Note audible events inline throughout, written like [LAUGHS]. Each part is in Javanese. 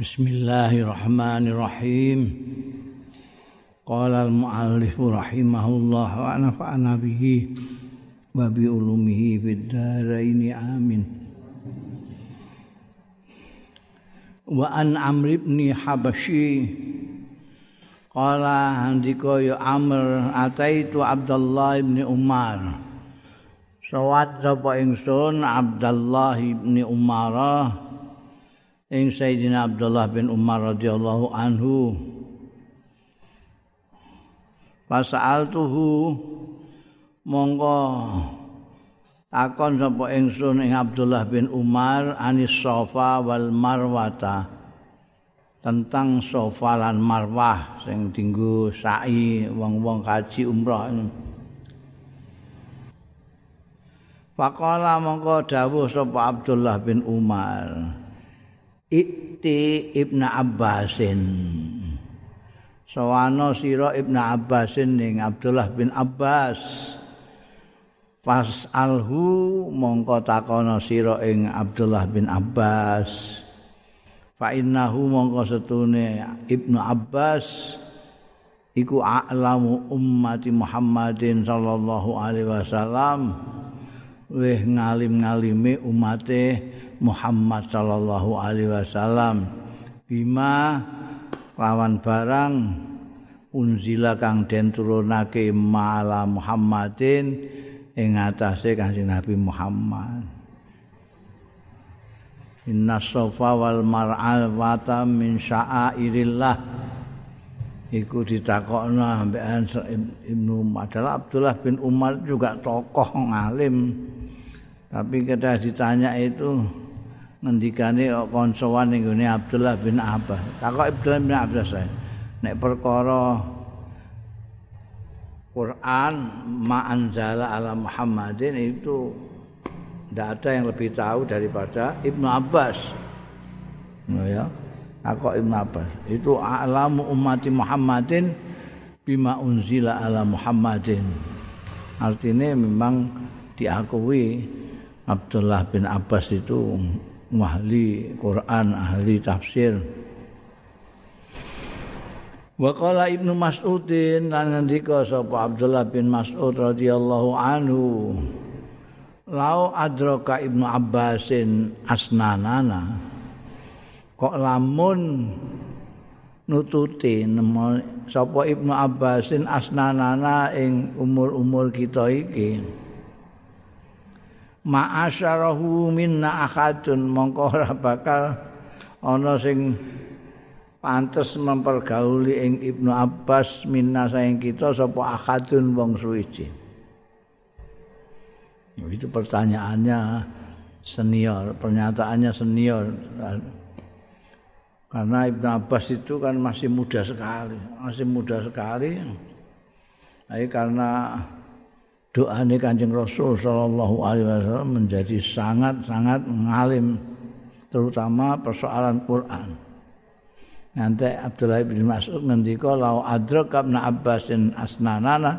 Bismillahirrahmanirrahim. Qala al-muallif rahimahullah wa nafa'ana bihi wa bi ulumihi fid dharain amin. Wa an Amr ibn Habashi Qala handika ya Amr ataitu Abdullah ibn Umar. Sawat sapa ingsun Abdullah ibn Umarah ing Sayyidina Abdullah bin Umar radhiyallahu anhu. Pasal tuhu monggo takon sapa ingsun ing Abdullah bin Umar anis sofa wal marwata tentang sofa lan marwah sing dinggo sa'i wong-wong kaji umrah Faqala mongko dawuh sapa Abdullah bin Umar Ikti Ibnu Abbasin. Sawana sira Ibnu Abbasin ning Abdullah bin Abbas. Fas alhu mongko takono sira ing Abdullah bin Abbas. Fa innahu mongko setune Ibnu Abbas iku a'lamu ummati Muhammadin sallallahu alaihi wasallam weh ngalim-ngalime umate Muhammad sallallahu alaihi wasallam. Bima lawan barang unzila kang den turunake mala Muhammadin ing atase Kanjeng Nabi Muhammad. Inna sofa wal mar'al wata min sya'airillah. Iku ditakokno ambekan Ibnu adalah Abdullah bin Umar juga tokoh ngalim. Tapi kita ditanya itu ngendikane konsowan ning gone Abdullah bin Abbas. Takok Abdullah bin Abbas saya. Nek perkara Quran ma anzala ala Muhammadin itu tidak ada yang lebih tahu daripada Ibnu Abbas. Nah ya. Takok Ibnu Abbas. Itu alamu ummati Muhammadin bima unzila ala Muhammadin. Artinya memang diakui Abdullah bin Abbas itu ahli Quran, ahli tafsir. Wa qala Ibnu Mas'udin lan ngendika sapa Abdullah bin Mas'ud radhiyallahu anhu Lau adraka Ibnu Abbasin asnanana kok lamun nututi sapa Ibnu Abbasin asnanana ing umur-umur kita iki ma'asyarahu minna akhadun. Mongko ora bakal ana sing pantes mempergauli ing Ibnu Abbas minna saing kita sapa akhadun wong suci itu pertanyaannya senior pernyataannya senior. Karena Ibnu Abbas itu kan masih muda sekali masih muda sekali. Jadi karena doane Kanjeng Rasul sallallahu alaihi wasallam menjadi sangat-sangat ngalim terutama persoalan Quran. Nanti Abdullah bin Mas'ud ngendika lau adrak Ibnu Abbasin asnanana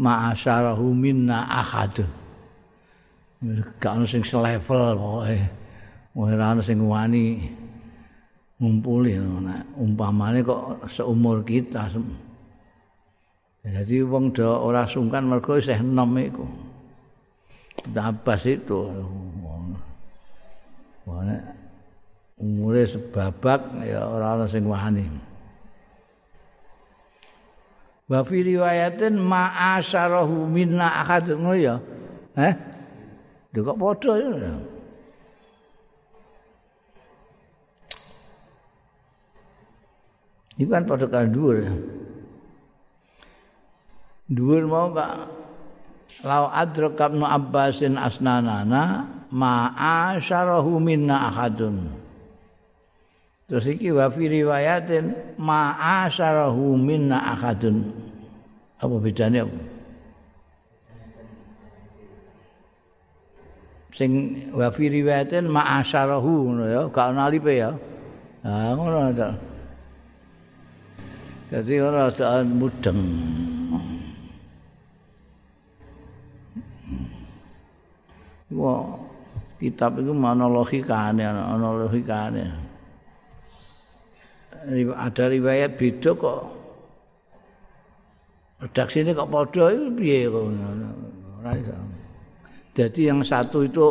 ma'asyarahu minna ahad. Gak ono sing selevel pokoke. Ora ono sing wani ngumpuli umpamane kok seumur kita Jadi wong do ora sungkan mergo isih enom iku. Abbas itu Wane umure sebabak ya ora ana sing wani. Wa fi riwayatin ma'asyarahu minna akadun ya. Eh? Lho kok padha ya. Iku kan padha kandur ya. Dhuwur mau kak lau adrak ibnu abbasin asnanana ma'asyarahu minna ahadun. Terus iki wa fi riwayatin ma'asyarahu minna ahadun. Apa bedanya sing wa fi riwayatin ma'asyarahu ngono ya gak ana alipe ya. Ha ngono ta. Jadi orang saat mudeng. Wah, kitab itu mana logikane, ana logikane. ada riwayat beda kok redaksi ini kok padha itu piye kok ora. Jadi yang satu itu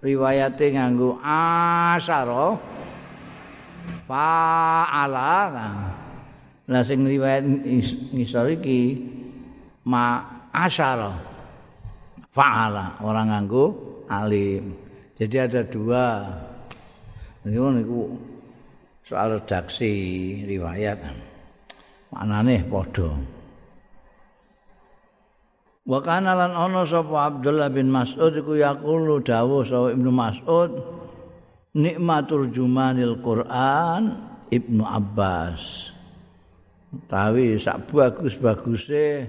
riwayatnya nganggo asaro fa'ala lah sing riwayat ngisor iki ma asyara fa'ala orang nganggo alim. Jadi ada dua. Niku soal redaksi riwayat. Maknane padha. Wa kana lan ana sapa Abdullah bin Mas'ud iku yaqulu dawuh sapa Ibnu Mas'ud nikmatul jumanil Quran Ibnu Abbas. Tawi sak bagus-baguse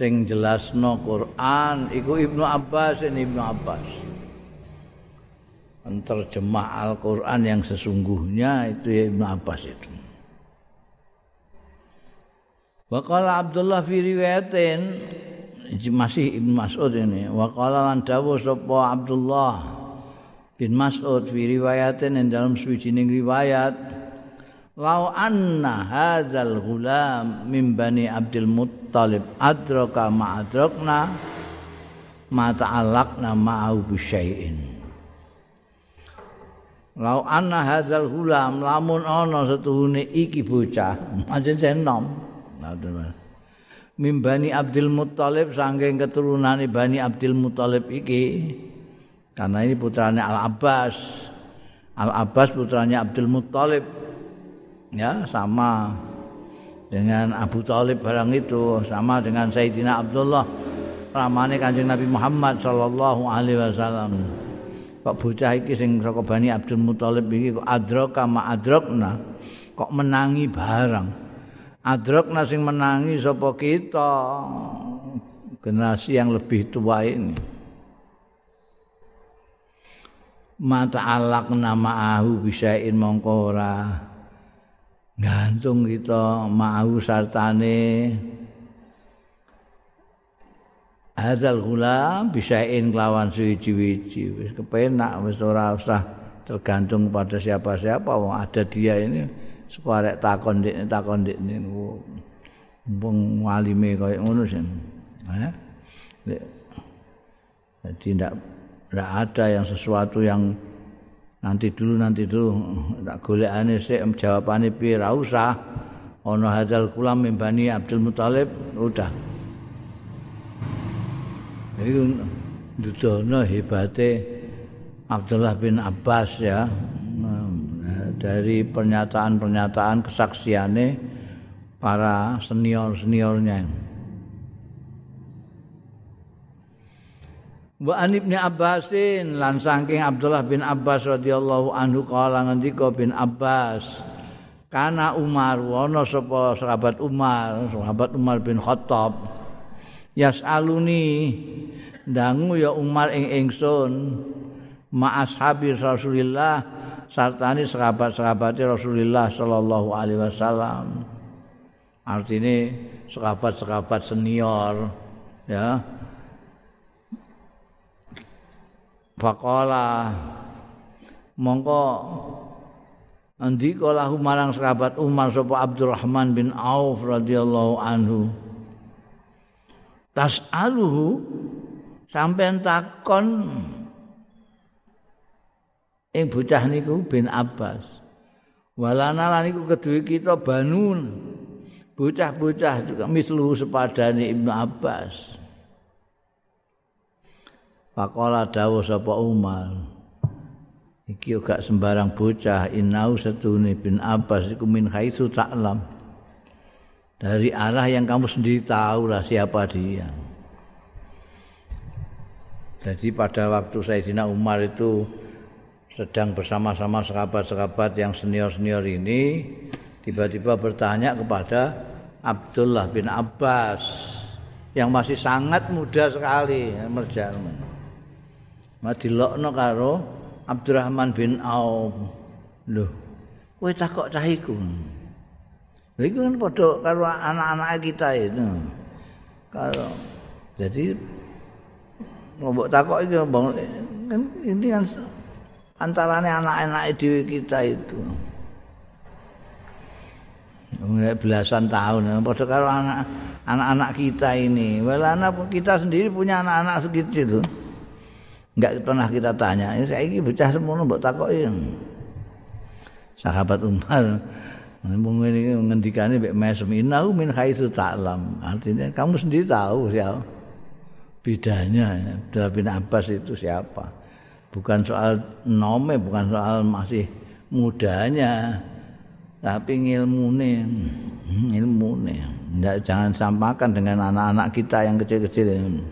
sing jelasno Quran iku Ibnu Abbas ini Ibnu Abbas. Terjemah Al-Quran yang sesungguhnya itu ya Ibnu Abbas itu. Waqala Abdullah fi riwayatin masih Ibnu Mas'ud ini wa qala lan dawuh sapa Abdullah bin Mas'ud fi riwayatin yang dalam suwijining riwayat lau anna hadzal ghulam min bani Abdul Muttalib. Adraka ma adrakna ma ta'allaqna ma'ahu bi syai'in. Lau anna hadzal ghulam lamun ana setuhune iki bocah [LAUGHS] pancen nom. Nah mimbani Abdul Muttalib saking keturunane Bani Abdul Muttalib iki karena ini putranya Al Abbas. Al Abbas putranya Abdul Muttalib ya sama dengan Abu Talib barang itu sama dengan Sayyidina Abdullah ramane Kanjeng Nabi Muhammad sallallahu alaihi wasallam. Kok bocah iki sing saka Bani Abdul Muthalib iki kok adraka ma adrakna kok menangi barang? Adrok nasing menangi sapa kita? Generasi yang lebih tua ini. Mata alak nama ahu bisain mongko ora gantung kita mau sartane. Hadal gula bisain kelawan suwi-wiji wis kepenak wis ora usah tergantung pada siapa-siapa. Wong ada dia ini sekarek takon dik takon dik wong walime kaya ngono sih. Eh? Jadi ndak ada yang sesuatu yang nanti dulu nanti dulu. Tak golekane sik jawabane piye? Ra usah. Ana hadzal kulam mimbani Abdul Muthalib. Udah. Itu dudono hebate Abdullah bin Abbas ya. Dari pernyataan-pernyataan kesaksiannya para senior-seniornya. Wa an Ibnu Abbasin lan saking Abdullah bin Abbas radhiyallahu anhu kala ngendika bin Abbas kana Umar wono sapa sahabat Umar sahabat Umar bin Khattab yasaluni dangu ya Umar ing ingsun ma ashabi Rasulillah sartani sahabat-sahabat Rasulullah sallallahu alaihi wasallam. Artinya sahabat-sahabat senior ya. Faqala mongko andika lahu marang sahabat Umar sapa Abdurrahman bin Auf radhiyallahu anhu. Tas'aluhu sampean takon ing bocah niku bin Abbas. Walana lan iku kedue kita banun. Bocah-bocah juga mislu sepadane Ibnu Abbas. Pakola dawuh sapa Umar. Iki gak sembarang bocah inau setune bin Abbas iku min haitsu ta'lam. Dari arah yang kamu sendiri tahu lah siapa dia. Jadi pada waktu Sayyidina Umar itu sedang bersama-sama sahabat-sahabat yang senior-senior ini tiba-tiba bertanya kepada Abdullah bin Abbas yang masih sangat muda sekali Madilokno karo Abdurrahman bin Auf. Loh, kowe takok cah iku. Iku kan padha karo anak-anak kita itu. Karo jadi mbok takok iki kan ini kan antarane anak-anak dhewe kita itu. belasan tahun padha karo anak anak-anak kita ini well anak kita sendiri punya anak-anak segitu itu enggak pernah kita tanya saya ini bocah semono mbok takoki sahabat Umar Mungkin ini ngendikane mbek mesem innahu min haitsu ta'lam. Artinya kamu sendiri tahu siapa bedanya Abdullah bin Abbas itu siapa. Bukan soal nome, bukan soal masih mudanya, tapi ilmune, ilmune. Nggak jangan samakan dengan anak-anak kita yang kecil-kecil ini.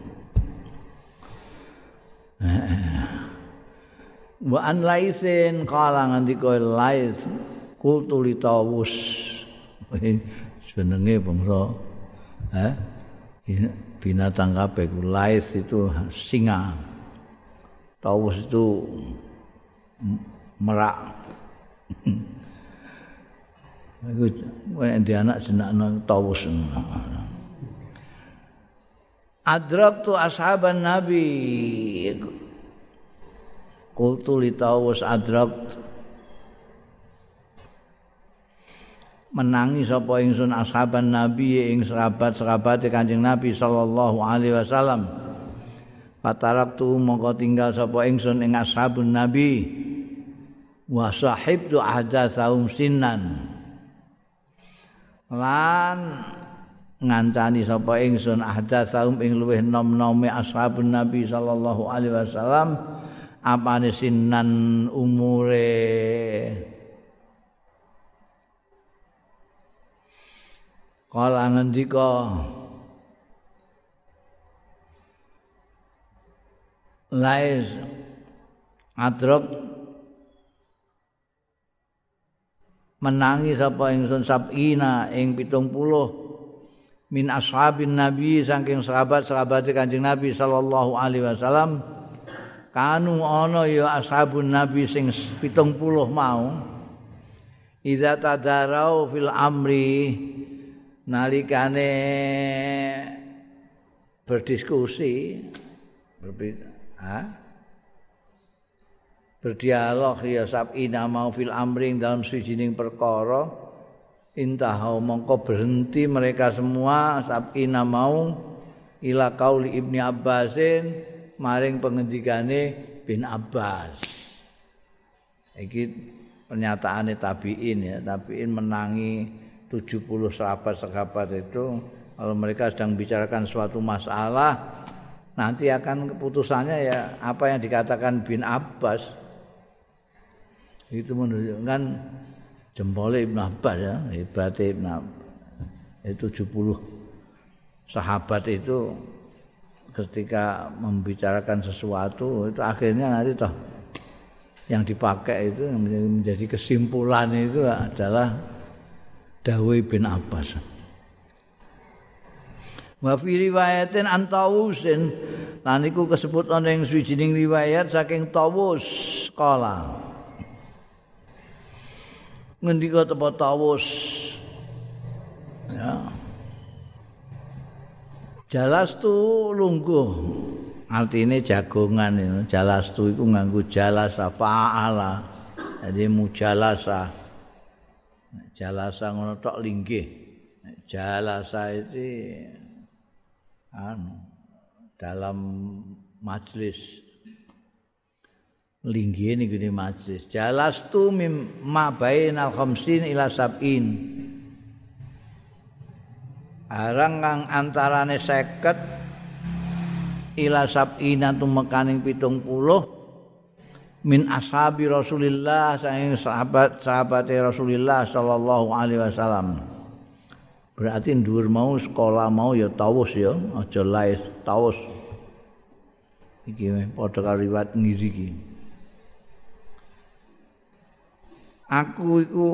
Wa an laisin qala ngandika lais kultu li tawus jenenge bangsa. Eh binatang kabeh lais itu singa. Tawus itu merak. Iku di anak jenakno tawus. Adrak tu ashaban Nabi. Kultu li tawus adrak menangi sapa ingsun ashaban nabi ing sahabat-sahabat Kanjeng Nabi sallallahu alaihi wasallam. Pataraktu mongko tinggal sapa ingsun ing ashabun nabi wa sahibtu ahda saum. Lan ngancani sapa ingsun ahda saum ing luweh nom-nome ashabun nabi sallallahu alaihi wasallam apane sinan umure. Kala ngendika Lais adrok menangi sapa ingsun sabina ing 70 min ashabin nabi saking sahabat-sahabat Kanjeng Nabi sallallahu alaihi wasallam kanu ana ya ashabun nabi sing 70 mau iza tadarau fil amri nalikane berdiskusi berbeda berdialog ya sabina mau fil amring dalam sijining perkara intah mongko berhenti mereka semua sabina mau ila kauli ibni abbasin maring pengendikane bin abbas. Iki pernyataane tabiin ya tabiin menangi 70 sahabat-sahabat itu. Kalau mereka sedang bicarakan suatu masalah nanti akan keputusannya ya apa yang dikatakan bin Abbas. Itu menunjukkan jempol Ibn Abbas ya hebat Ibn Abbas itu 70 sahabat itu ketika membicarakan sesuatu itu akhirnya nanti toh yang dipakai itu yang menjadi kesimpulan itu adalah Dawei bin Abbas. Wa fi riwayatin an Tawusin lan iku kesebut ana ing swijining riwayat saking Tawus kala. Ngendika tepo Tawus ya. Jalas tu lungguh. Artine jagongan itu. Jalas tu iku nganggo jalasa fa'ala. Jadi mujalasa. jalasa ngono tok linggih jalasa itu anu dalam majlis linggih ini gini majlis jalas tu mim ma bainal khamsin ila sab'in arang kang antarane seket ila sab'ina tu mekaning pitung puluh min ashabi Rasulillah saking sahabat-sahabat Rasulillah sallallahu alaihi wasallam. Berarti dhuwur mau sekolah mau ya tawus ya, aja lais tawus. Iki padha karo riwayat ngiri iki. Aku iku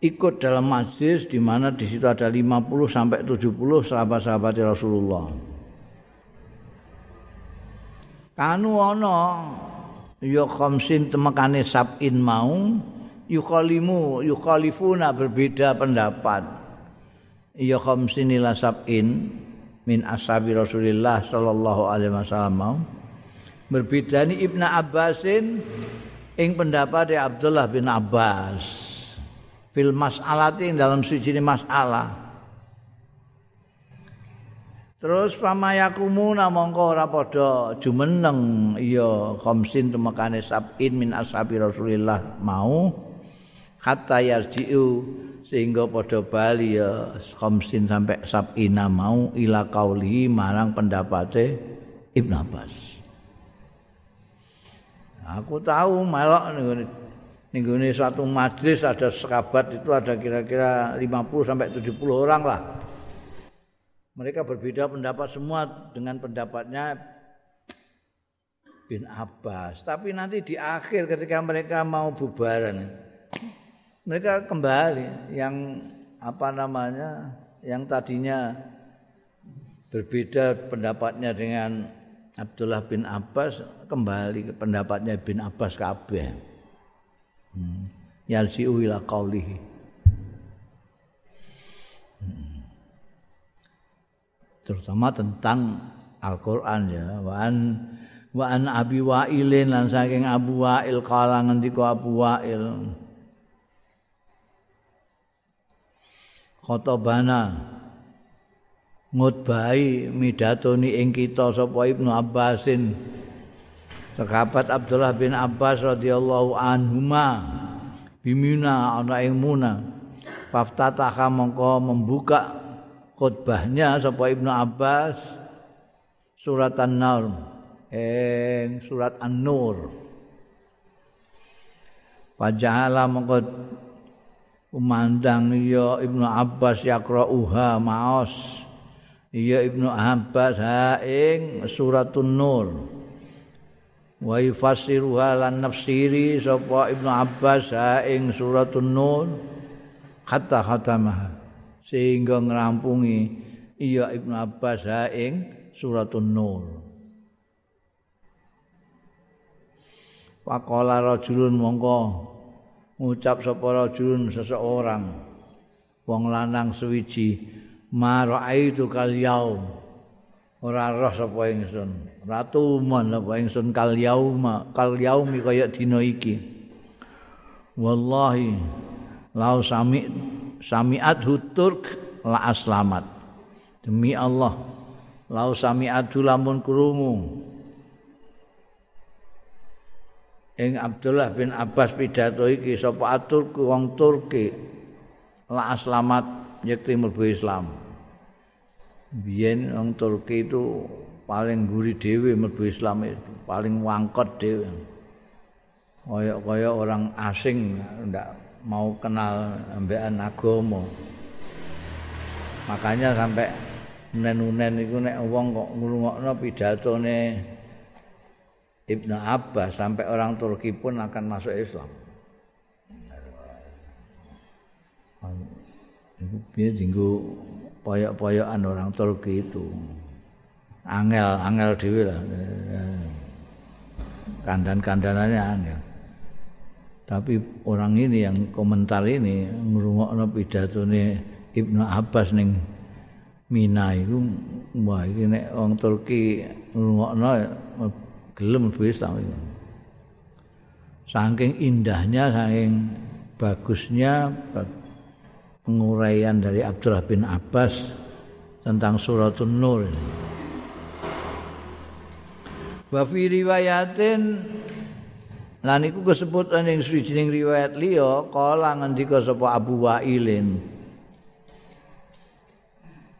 ikut dalam majlis di mana di situ ada 50 sampai 70 sahabat-sahabat Rasulullah. kanu ana ya khamsin temekane sabin mau yukhalimu yukhalifuna berbeda pendapat ya khamsin ila sabin min ashabi Rasulillah sallallahu alaihi wasallam berbeda ni Ibnu Abbasin ing pendapat Abdullah bin Abbas fil mas'alati dalam siji masalah Terus pamayakumuna mongko ora padha jumeneng iya khamsin temekane sabin min ashabi Rasulillah mau hatta yarji'u sehingga padha bali ya khamsin sampai sabina mau ila qauli marang pendapate Ibn Abbas. Aku tahu melok ning satu majlis ada sekabat itu ada kira-kira 50 sampai 70 orang lah. mereka berbeda pendapat semua dengan pendapatnya bin Abbas. Tapi nanti di akhir ketika mereka mau bubaran, mereka kembali yang apa namanya, yang tadinya berbeda pendapatnya dengan Abdullah bin Abbas kembali ke pendapatnya bin Abbas kabeh. Hmm. Yarji'u ila qaulihi. Hmm. terutama tentang Al-Qur'an ya wa wa an Abi Wa'ilin lan saking Abu Wa'il kala ngendika Abu Wa'il khotobana ngutbahi midatoni ing kita sapa Ibnu Abbasin. Sahabat Abdullah bin Abbas radhiyallahu anhuma. Bimina ana ing muna. Faftataha mongko membuka khutbahnya sapa Ibnu Abbas. Surat An-Nur eh surat An-Nur. Pajahala mongko umandang ya Ibnu Abbas yaqra'uha maos ya Ibnu Abbas ha ing suratun Nur. Wa yufassiruha lan nafsiri sapa Ibnu Abbas ha ing suratun Nur. Hatta khatamaha. Sehingga ngrampungi iya Ibnu Abbas ha ing suratun nur. Pakola rajulun mongko ngucap sapa rajulun seseorang. Wong lanang suwiji maraitu kal yaum. Ora roh sapa ingsun. Ratu mon apa ingsun kal yauma. Kal yaumi kaya dina iki. Wallahi lau sami samiat turk la aslamat. Demi Allah lau samiat lamun krungu. Ing Abdullah bin Abbas pidato iki sapa atur wong Turki la aslamat yekti mlebu Islam biyen wong Turki itu paling guri dhewe mlebu Islam paling wangkot dhewe kaya-kaya orang asing ndak mau kenal ambekan agama. Makanya sampai unen-unen iku nek wong kok ngrungokno pidatone Ibnu Abbas sampai orang Turki pun akan masuk Islam. Piye dinggo poyok-poyokan orang Turki itu. Angel, angel dhewe lah. Kandan-kandanannya angel. tapi orang ini yang komentar ini ngrungokno pidatone Ibnu Abbas ning Mina itu wah iki nek wong Turki ngrungokno gelem Islam itu. Saking indahnya, saking bagusnya penguraian dari Abdullah bin Abbas tentang suratun Nur. Wa fi riwayatin Lan iku kesebut ning swijining riwayat liya kala ngendika sapa Abu Wa'ilin.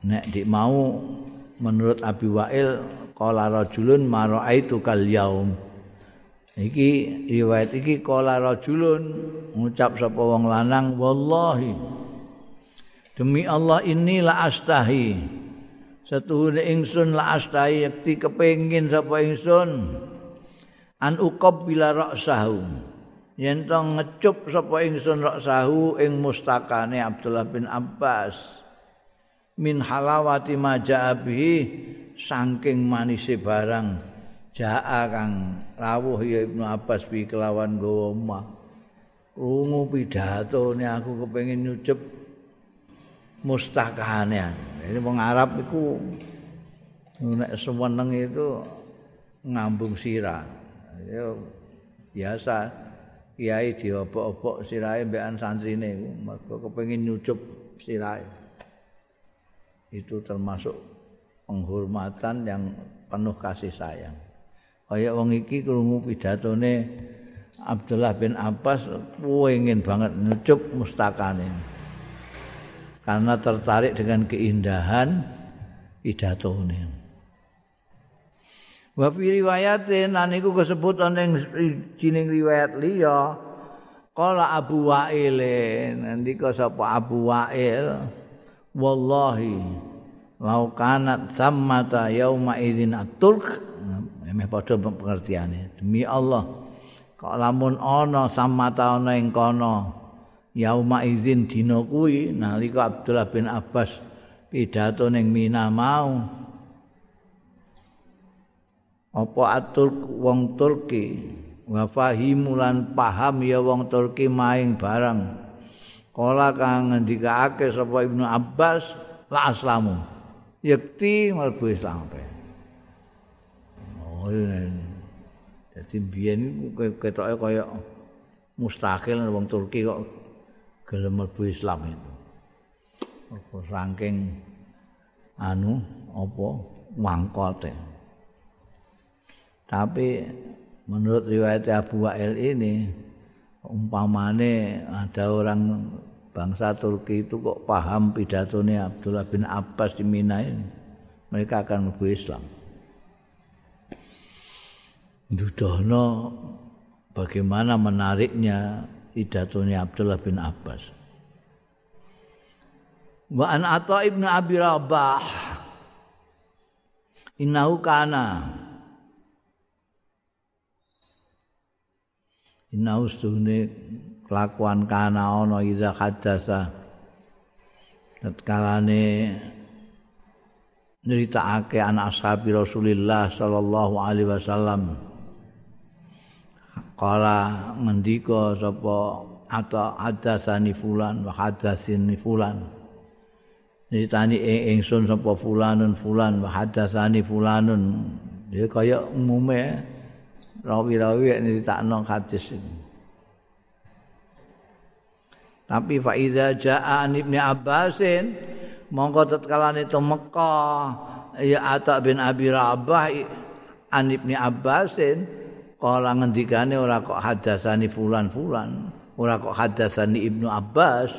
Nek dik mau menurut Abu Wa'il kala rajulun maraitu kal yaum. Iki riwayat iki kala rajulun ngucap sapa wong lanang wallahi demi Allah ini la astahi. Setuhune ingsun la astahi yakti kepengin sapa ingsun. an uqab bila ra'sahu yen to ngecup sapa ingsun ra'sahu ing mustakane Abdullah bin Abbas min halawati majaabi saking manise barang jaa kang rawuh ya Ibnu Abbas bi kelawan gawa omah rungu pidatone aku kepengin nyucup mustakane ini wong Arab iku nek seweneng itu ngambung sirah. Ya biasa. Kiai diobok-obok sirahe mbekan santrine mergo kepengin nyucup sirahe. Itu termasuk penghormatan yang penuh kasih sayang. Kaya wong iki krungu pidatone Abdullah bin Abbas pengen banget nyucup mustakane karena tertarik dengan keindahan pidatone Wa fi riwayatin lan iku disebut ana ing jining riwayat liya qala Abu Wa'il. Nandika sapa Abu Wa'il? Wallahi lau kanat sammata yauma idzin at-turk emeh padha pengertiane. Demi Allah kok lamun ana sammata ana ing kono yauma idzin dina kuwi nalika Abdullah bin Abbas pidato ning Mina mau. Apa atur wong Turki? Wa fahimulan paham ya wong Turki maing barang. Kala kang ngendikake sapa Ibnu Abbas la aslamu. Yakti mlebu Islam oh jadi biyen ketoke kaya mustahil wong Turki kok gelem mlebu Islam itu apa saking anu apa mangkote Tapi menurut riwayat Abu Wa'il ini umpamane ada orang bangsa Turki itu kok paham pidatonya Abdullah bin Abbas di Mina ini mereka akan mlebu Islam. Dudono bagaimana menariknya pidatonya Abdullah bin Abbas. Wa an Atha ibnu Abi Rabah. Innahu kana. Inna ustune kelakuan kana ana iza hadasa tatkalane nyeritakake anak ashabi Rasulullah sallallahu alaihi wasallam kala ngendika sapa atau hadasani fulan wa hadasini fulan nyeritani ingsun sapa fulanun fulan wa hadasani fulanun dia kaya umume rawi-rawi yang nyeritakno hadis ini. Tapi fa iza jaa Ibnu Abbasin mongko tatkalane itu Mekah ya Atta bin Abi Rabah an Ibnu Abbasin kala ngendikane ora kok hadasani fulan-fulan, ora kok hadasani Ibnu Abbas,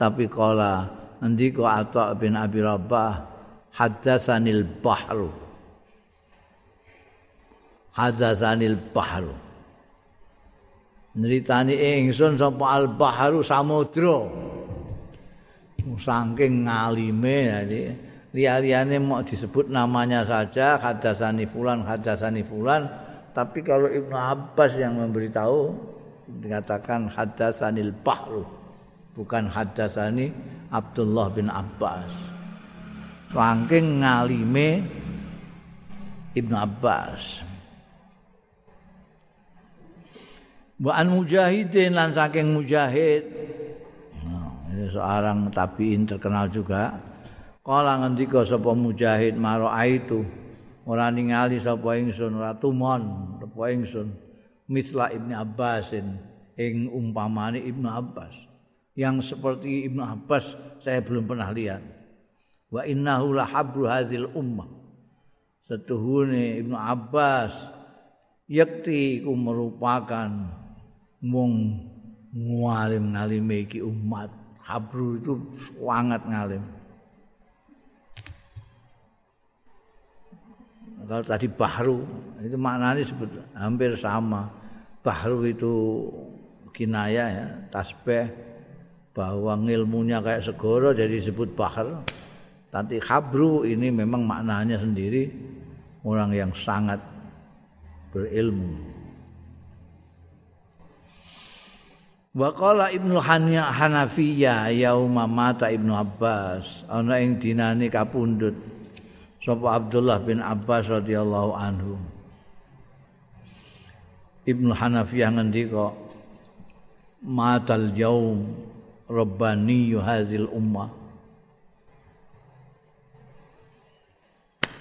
tapi kala ngendika Atta bin Abi Rabah hadasanil bahru. Hadzanil bahru. Nritani ingsun sapa al bahru samudra? Saking ngalime jadi liya-liyane mau disebut namanya saja hadasani fulan hadasani fulan tapi kalau Ibnu Abbas yang memberitahu dikatakan hadasanil bahru bukan hadasani Abdullah bin Abbas saking ngalime Ibnu Abbas Wa an mujahidin lan saking mujahid. Nah, ini seorang tabiin terkenal juga. Kala ngendika sapa mujahid maro itu ora ningali sapa ingsun ora tumon sapa ingsun. Misla Ibnu Abbasin ing umpamane Ibnu Abbas. Yang seperti Ibnu Abbas saya belum pernah lihat. Wa innahu la habru hadzal ummah. Setuhune Ibnu Abbas yakti ku merupakan mung ngalim ngalime iki umat. Habru itu sangat ngalim kalau tadi bahru itu maknanya sebut hampir sama. Bahru itu kinaya ya tasbih bahwa ilmunya kayak segoro jadi disebut bahar tapi habru ini memang maknanya sendiri orang yang sangat berilmu. Wa qala Ibnu Hanafiyah yauma mata Ibnu Abbas ana ing dinane kapundhut sapa Abdullah bin Abbas radhiyallahu anhu. Ibnu Hanafiyah ngendika matal yaum rabbani hazil ummah.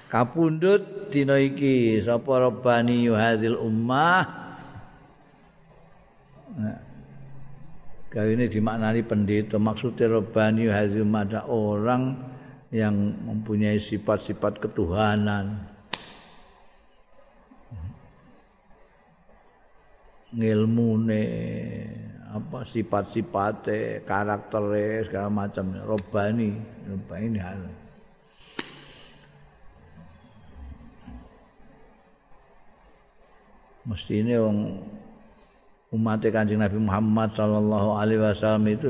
Kapundhut dina iki sapa rabbani hazil ummah? Kau ini dimaknani pendeta. Maksudnya robani hazim ada orang yang mempunyai sifat-sifat ketuhanan. Ngilmune apa sifat-sifate karaktere segala macam robani robani hal. Mesti ini wong umat kanjeng Nabi Muhammad Sallallahu Alaihi Wasallam itu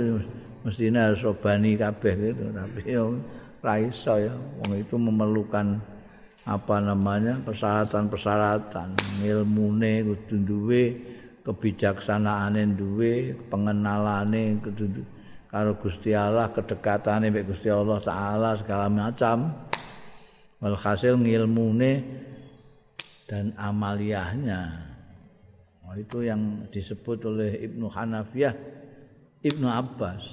mestinya harus robani kabeh gitu. Tapi raiso ya wong itu memerlukan apa namanya persyaratan-persyaratan ilmune kudu duwe kebijaksanaane duwe pengenalane kudu karo Gusti Allah kedekatane mek Gusti Allah taala segala macam walhasil ngilmune dan amaliyahnya Oh, itu yang disebut oleh Ibnu Hanafiyah Ibnu Abbas.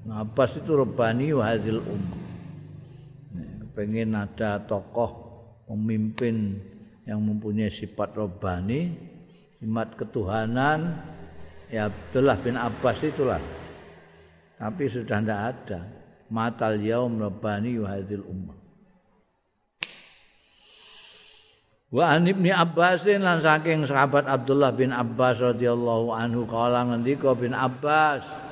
Ibnu Abbas itu rebani wahazil um. Pengen ada tokoh pemimpin yang mempunyai sifat rebani, sifat ketuhanan, ya Abdullah bin Abbas itulah. Tapi sudah tidak ada. Matal yaum rebani wahazil ummah. Wa an Ibnu Abbas lan saking sahabat Abdullah bin Abbas radhiyallahu anhu kala ngendika bin Abbas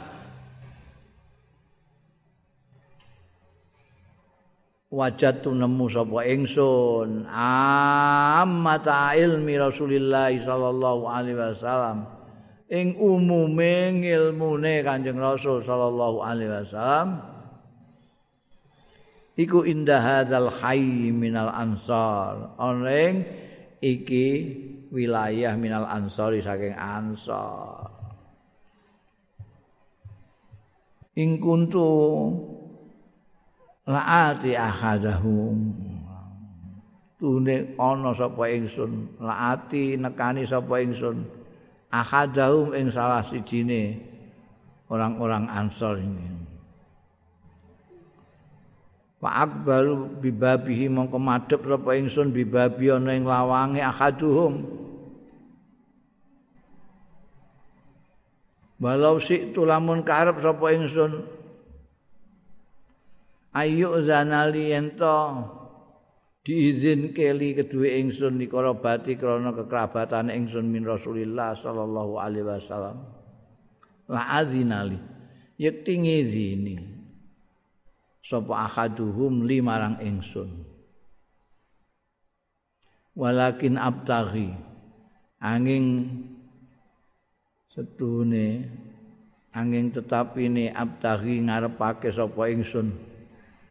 wajat nemu sapa? Ingsun. Ammata ilmi Rasulillah sallallahu alaihi wasallam. Ing umume ilmune Kanjeng Rasul sallallahu alaihi wasallam. Iku indah hadzal hayy minal ansar. Oneng iki wilayah minal ansari saking ansar. Ing kuntu laati ahadahum tune ana sapa ingsun. Laati nekani sapa ingsun. Ahadahum ing salah sijine orang-orang ansor ini. Wa akbalu bibabihi mongko madhep sapa ingsun bibabi ana ing lawange akaduhum. Walau si lamun karep sapa ingsun ayu zanali ento diizin keli kedua ingsun dikorobati krana kekerabatan ingsun min Rasulillah sallallahu alaihi wasallam. La azinali yekti ngizini sapa akaduhum limarang ingsun. Walakin abtaghi. Angin setune angin tetap ini ngarepake sapa ingsun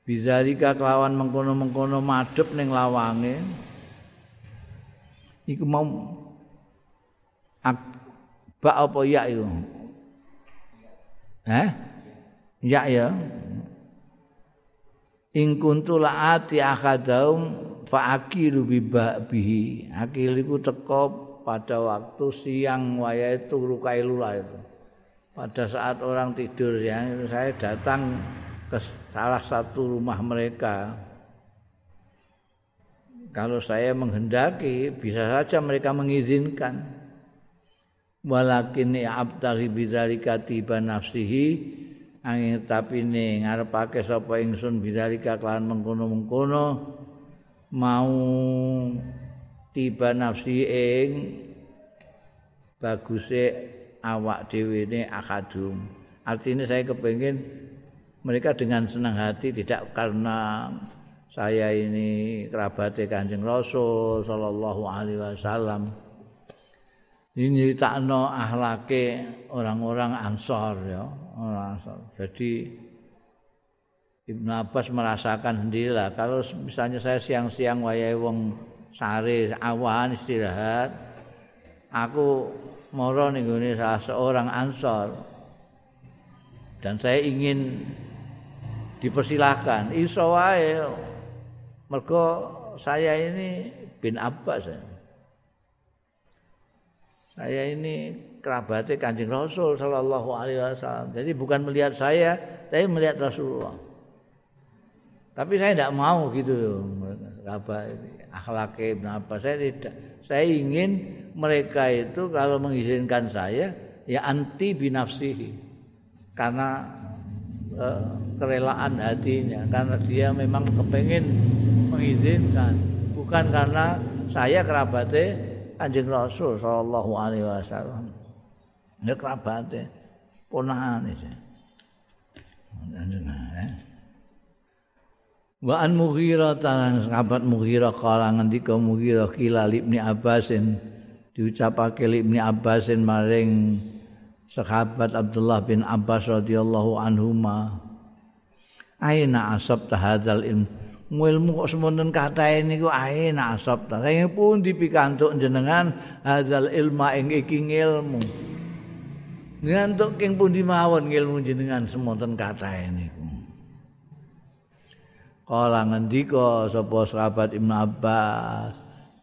bizalika kelawan mengkono-mengkono madhep ning lawange. Iku mau bak apa ya itu eh ya ya. Ing kuntu laati akadaum fa akilu bihi akil iku teko pada waktu siang waya itu rukailula itu. Pada saat orang tidur ya saya datang ke salah satu rumah mereka. Kalau saya menghendaki bisa saja mereka mengizinkan. Walakin ya abtaghi bidzalika tiba nafsihi angin tapi ne ngarepake sapa ingsun bidzalika kelawan mengkono-mengkono mau tiba nafsi ing baguse awak dhewe ne akadum. Artinya saya kepengin mereka dengan senang hati tidak karena saya ini kerabat Kanjeng Rasul sallallahu alaihi wasallam ini nyeritakno ahlake orang-orang Ansor ya, orang Ansor. Jadi Ibnu Abbas merasakan sendirilah kalau misalnya saya siang-siang wayahe wong sare awan istirahat, aku moro ning salah seorang Ansor. Dan saya ingin dipersilahkan iso wae mergo saya ini bin Abbas ya. saya ini kerabatnya Kanjeng Rasul sallallahu alaihi wasallam. Jadi bukan melihat saya, tapi melihat Rasulullah. Tapi saya tidak mau gitu kerabat akhlak Ibn Abbas saya tidak. Saya ingin mereka itu kalau mengizinkan saya, ya anti binafsihi karena kerelaan hatinya. Karena dia memang kepengen mengizinkan. Bukan karena saya kerabatnya Kanjeng Rasul sallallahu alaihi wasallam. Ya kerabatnya ponakan itu. Eh. Wa an Mughirah tanang sahabat Mughirah kala ngendika Mughirah kila Ibnu Abbasin diucapake Ibnu Abbasin maring sahabat Abdullah bin Abbas radhiyallahu anhuma. Aina asab tahadzal ilmu ilmu kok semonten katae niku aina asab ta sing pun dipikantuk jenengan hadzal ilma ing iki ilmu ngantuk king pundi mawon ilmu jenengan semonten katae niku Kala ngendika sapa sahabat Ibnu Abbas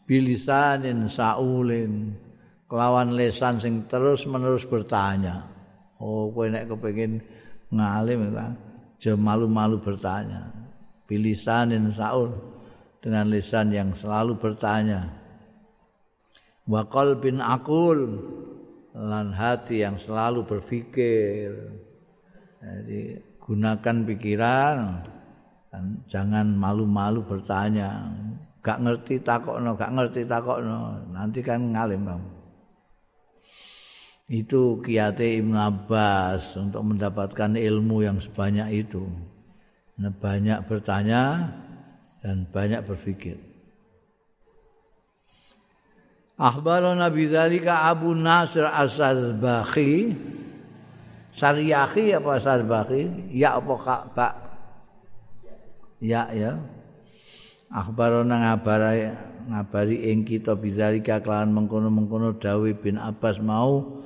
bilisanin saulin kelawan lesan sing terus menerus bertanya. Oh, kowe nek kepengin ngalim kan, aja malu-malu bertanya. Bilisanin saul dengan lisan yang selalu bertanya. Wa qalbin aqul lan hati yang selalu berpikir. Jadi gunakan pikiran kan jangan malu-malu bertanya gak ngerti takokno gak ngerti takokno nanti kan ngalim kamu itu kiate Ibn Abbas untuk mendapatkan ilmu yang sebanyak itu. Nah, banyak bertanya dan banyak berpikir. Akhbarana bidzalika Abu Nasr As-Sarbakhi Saryahi apa Sarbakhi ya apa Pak? Ya ya. Akhbarana ngabari ngabari ing kita bizalika kelawan mengkono-mengkono Dawi bin Abbas mau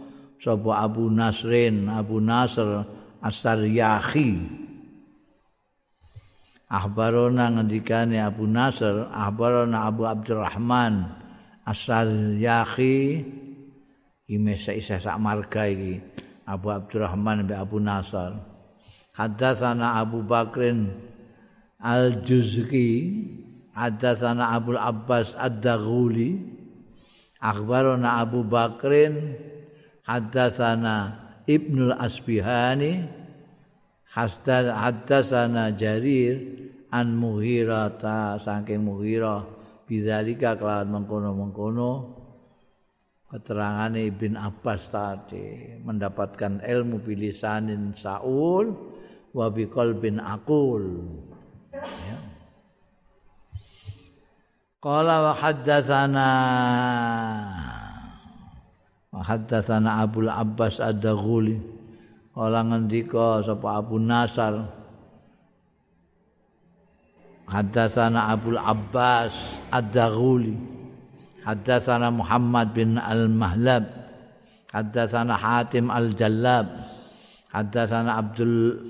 sapa Abu Nasrin Abu Nasr As-Saryahi akhbarana ngendikane Abu Nasr akhbarana Abu Abdurrahman As-Saryahi iki mesa isa sak marga iki Abu Abdurrahman mbek Abu Nasr. Hadatsana Abu Bakrin Al-Juzki Hadatsana Abu Abbas Ad-Daghuli. Akhbarana Abu Bakrin Hadatsana Ibnul Asbihani Hadatsana Jarir An Muhirata saking Muhirah Bizalika kelawan mengkono-mengkono keterangan Ibn Abbas tadi mendapatkan ilmu bilisanin Saul wa biqalbin aqul ya. Qala wa haddatsana haddatsana Abu Abbas Ad-Daghuli. Qala ngendika sapa Abu Nasar. Haddatsana Abu Abbas Ad-Daghuli. Haddatsana Muhammad bin Al-Mahlab. Haddatsana Hatim Al-Jallab. Haddatsana Abdul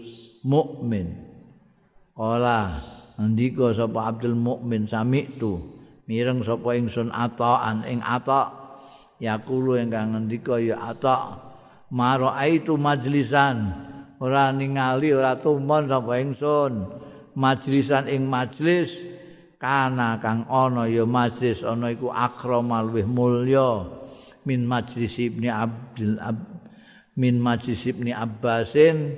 Mu'min. Ola ndika sapa Abdul Mukmin sami'tu. Mireng sapa ingsun ataan. Ing ata yaqulu ingkang ngendika ya ata maraitu majlisan? Ora ningali ora tumon sapa ingsun. Majlisan ing majlis kana kang ana ya majlis ana iku akramal luwih mulya. Min majlis ibni Abdul Ab, min majlis ibni Abbasin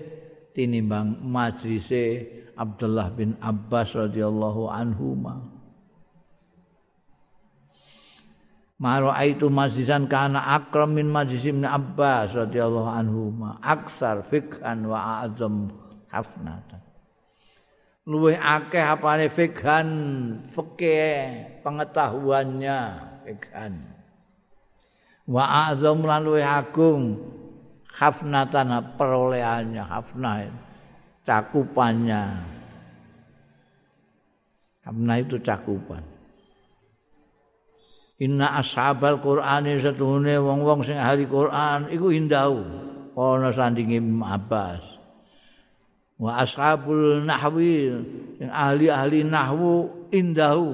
tinimbang majlise Abdullah bin Abbas radhiyallahu anhu Maro aitu masjidan kana akram min majlis Ibn Abbas radhiyallahu anhu aksar fikhan wa azam hafnatan luwih akeh apane fikhan? Fikih pengetahuannya fikhan. Wa azam lan luwih agung. Hafnatan perolehannya hafnah cakupannya. Karena itu cakupan. Inna ashabal Qur'ani satuhune wong-wong sing ahli Qur'an iku indau ana sandinge Abbas. Wa ashabul nahwi sing ahli-ahli nahwu indahu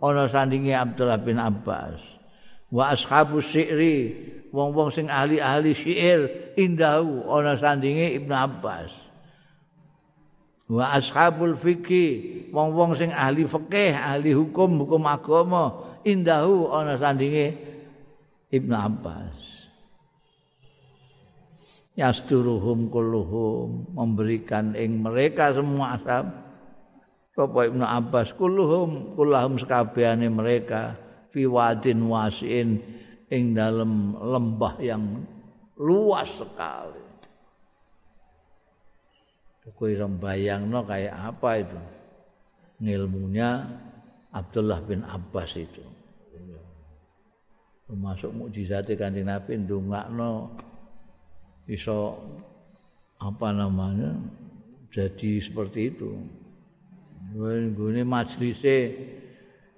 ana sandinge Abdullah bin Abbas. Wa ashabus syi'ri wong-wong sing ahli-ahli syair indahu ana sandinge Ibnu Abbas. wa ashabul fikih wong-wong sing ahli fikih ahli hukum hukum agama indahu ana sandinge Ibnu Abbas yasturuhum kulluhum memberikan ing mereka semua ashab Bapak Ibnu Abbas kulluhum kullahum sekabehane mereka fi wadin wasin ing dalam lembah yang luas sekali. Kowe bayangno kayak apa itu? Ngilmunya Abdullah bin Abbas itu. Termasuk mukjizat Kanjeng Nabi ndongakno iso apa namanya jadi seperti itu. Gue majlisnya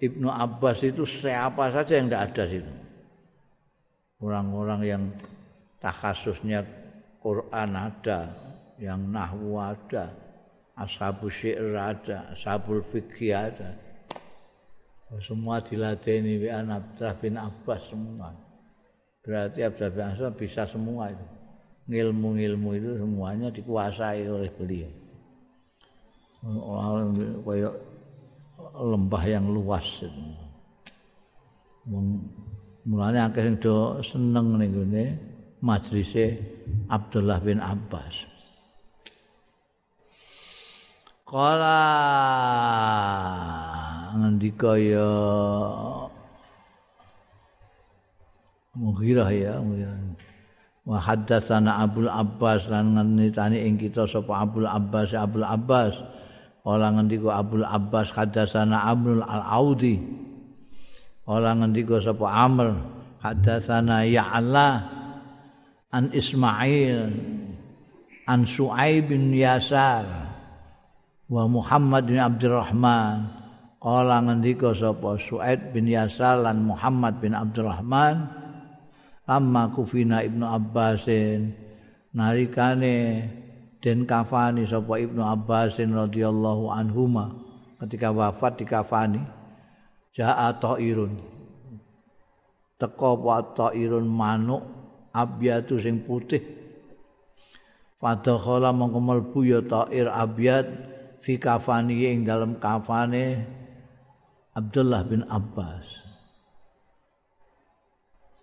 Ibnu Abbas itu siapa saja yang tidak ada situ. Orang-orang yang takhasusnya Quran ada, yang nahwu ada, ashabul syair ada, ashabul fikih ada. Semua diladeni bi Abdullah bin Abbas semua. Berarti Abdullah bin Abbas bisa semua itu. Ilmu-ilmu itu semuanya dikuasai oleh beliau. Kayak lembah yang luas. Mulanya akeh sing do seneng ning gone majlise Abdullah bin Abbas. Kala ngendika ya Mughirah ya Wa haddatsana Abdul Abbas lan ngenitani ing kita sapa Abdul Abbas Abdul Abbas Ola ngendika Abdul Abbas hadatsana Amrul Al-Audi. Ola ngendika sapa Amr hadatsana Ya'la an Ismail an Su'aib bin Yasar wa Muhammad bin Abdurrahman. Ola ngendika sapa? Su'aib bin Yasar lan Muhammad bin Abdurrahman. Amma kufina Ibnu Abbasin. Narikane den kafani sapa Ibnu Abbas radhiyallahu anhuma. Ketika wafat di kafani jaa ta'irun. Teka wa ta'irun manuk abyatu sing putih. Fadakhala mongko mlebu ya ta'ir abyad fi kafani ing dalam kafane Abdullah bin Abbas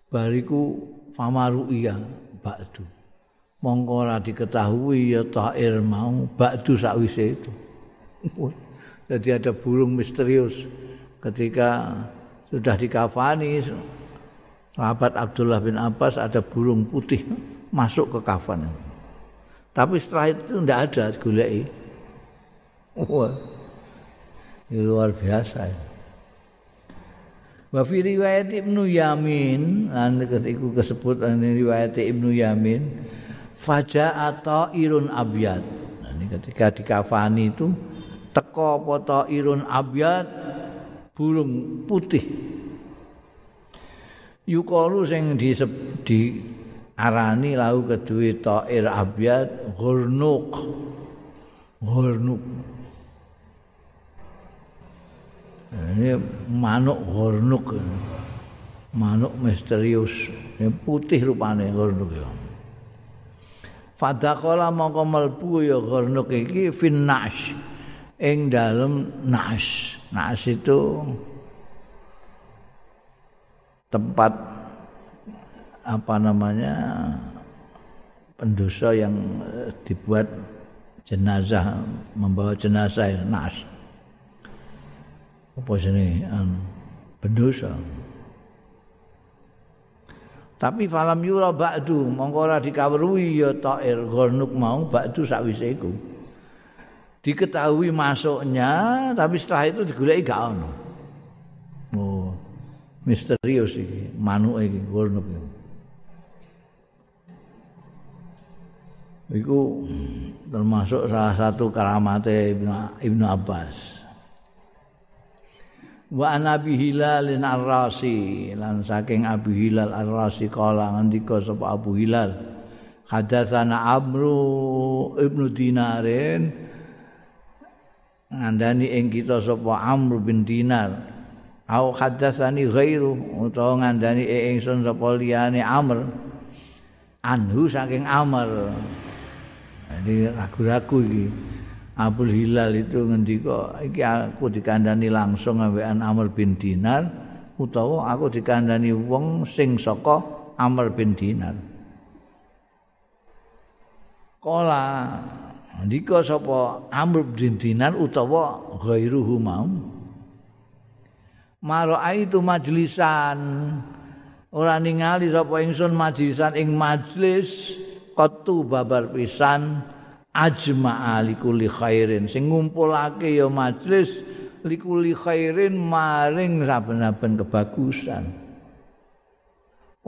bariku famaru iya ba'du mongko ora diketahui ya tair mau bakdu sakwise itu. Jadi ada burung misterius ketika sudah dikafani sahabat Abdullah bin Abbas ada burung putih masuk ke kafan. Tapi setelah itu tidak ada gulai. Wah, ini luar biasa. Ya. Wa fi riwayat Ibnu Yamin, lan ketika disebut riwayat Ibnu Yamin, faja'a ta'irun abyad. Nah, ini ketika dikafani itu teko apa ta'irun abyad burung putih. Yukalu sing di, di arani lau kedua ta'ir abyad ghurnuk. Ghurnuk. Ini manuk ghurnuk. Manuk misterius. Ini putih rupanya ghurnuk ya. Fadaqala mongko mlebu ya gharnuk iki finnash ing dalem nash. Nash itu tempat apa namanya pendosa yang eh, dibuat jenazah membawa jenazah nash. Apa sini anu pendosa. Tapi falam yura ba'du mongko ora dikawruhi ya ta'ir gharnuk mau ba'du sakwise iku. Diketahui masuknya tapi setelah itu digoleki gak ono. Oh, misterius iki manuke iki gharnuk iki. Iku termasuk salah satu karamate Ibnu Abbas. Wa anabi hilal ar-rasi. Lan saking abi hilal ar-rasi kala ngendika sapa abu hilal. Hadatsana amru ibnu dinarin. Ngandani ing kita sapa amr bin dinar. Au hadatsani ghairu utawa ngandani ing ingsun sapa liyane amr. Anhu saking amr. Jadi ragu-ragu iki Abul Hilal itu ngendika iki aku dikandani langsung ambekan Amr bin Dinar utawa aku dikandani wong sing saka Amr bin Dinar. Kala ndika sapa Amr bin Dinar utawa ghairuhu mau Marai itu majlisan ora ningali sapa ingsun majlisan ing majlis qatu babar pisan ajma alikuli khairin. Sing ngumpulake ya majlis likuli khairin maring saben-saben kebagusan.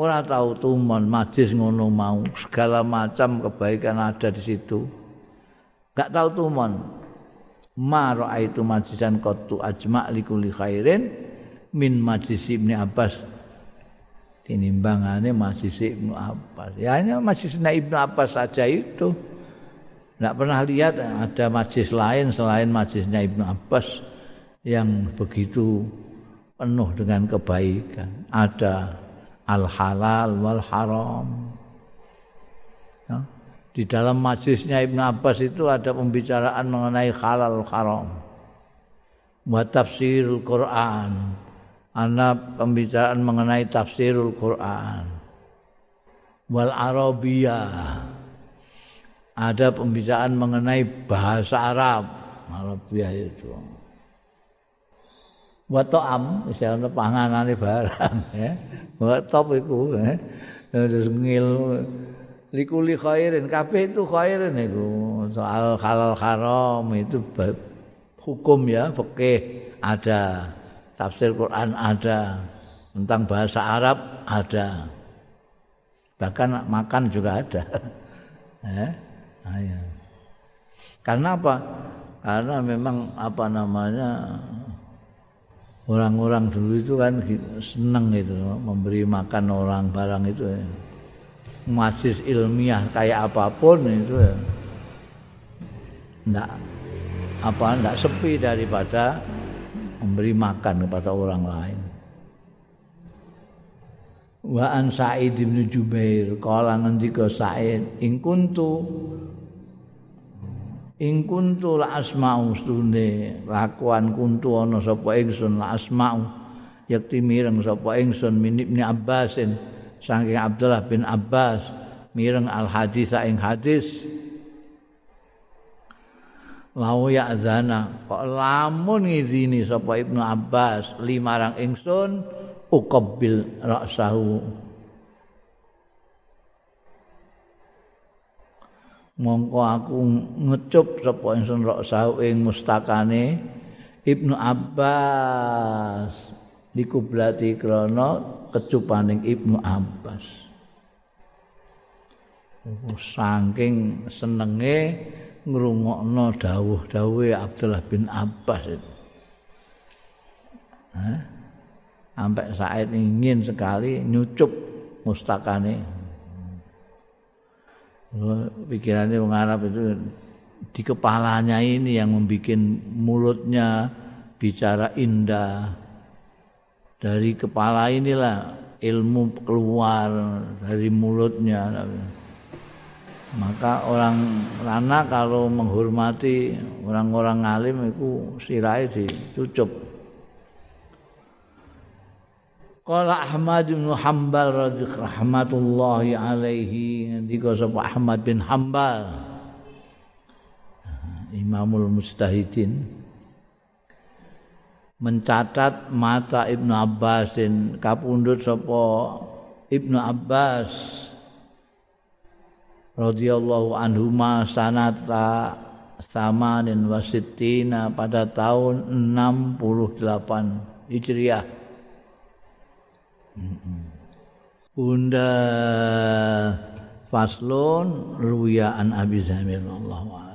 Ora tahu tumon majlis ngono mau segala macam kebaikan ada di situ. Gak tahu tumon. Ma itu majlisan qatu ajma likuli khairin min majlis Ibnu Abbas. Tinimbangane masih Ibnu Abbas. Ya hanya masih Ibnu Abbas saja itu. Tidak pernah lihat ada majlis lain selain majlisnya Ibnu Abbas yang begitu penuh dengan kebaikan. Ada al-halal wal haram. Ya. Di dalam majlisnya Ibnu Abbas itu ada pembicaraan mengenai halal haram. Wa tafsirul Quran ana pembicaraan mengenai tafsirul Quran wal Arabiyah ada pembicaraan mengenai bahasa Arab. Arabiyah itu. Wa ta'am wis ana panganane barang ya. Wa top iku ya. Terus ngil likuli khairin. Kabeh itu khairin iku soal halal haram itu hukum ya fikih ada. Tafsir Quran ada, tentang bahasa Arab ada. Bahkan makan juga ada. [LAUGHS] eh? Ayo. Karena apa? Karena memang apa namanya orang-orang dulu itu kan seneng itu memberi makan orang barang itu ya. Majlis ilmiah kayak apapun itu ya. Enggak apa enggak sepi daripada memberi makan kepada orang lain. Wa an Sa'id bin Jubair kala ngendika Sa'id ing kuntu ing kuntu la asma'u stune lakuan kuntu ana sapa ingsun la asma'u. Yakti mireng sapa ingsun min Ibnu Abbasin saking Abdullah bin Abbas mireng al hadis ing hadis. Lau ya azana kok lamun ngizini sapa Ibnu Abbas limarang ingsun uqabbil ra'sahu mongko aku ngecup sapa ingsun ra'sahu ing mustakane Ibnu Abbas dikublati krana kecupaning Ibnu Abbas saking senenge ngrungokno dawuh-dawuhe Abdullah bin Abbas itu. Hah? Sampai Said ingin sekali nyucup mustakane. Pikirannya orang Arab itu di kepalanya ini yang membuat mulutnya bicara indah. Dari kepala inilah ilmu keluar dari mulutnya. maka orang lana kalau menghormati orang-orang alim itu sirai dicucup Qala Ahmad bin Hanbal radhiyallahu alaihi ndika sapa Ahmad bin Hanbal Imamul Mustahidin mencatat mata Ibnu Abbasin kapundhut sapa Ibnu Abbas radhiyallahu anhu ma sanata samanin wasittina pada tahun 68 Hijriah. Bunda Faslon Ruya an Abi Zamir Allah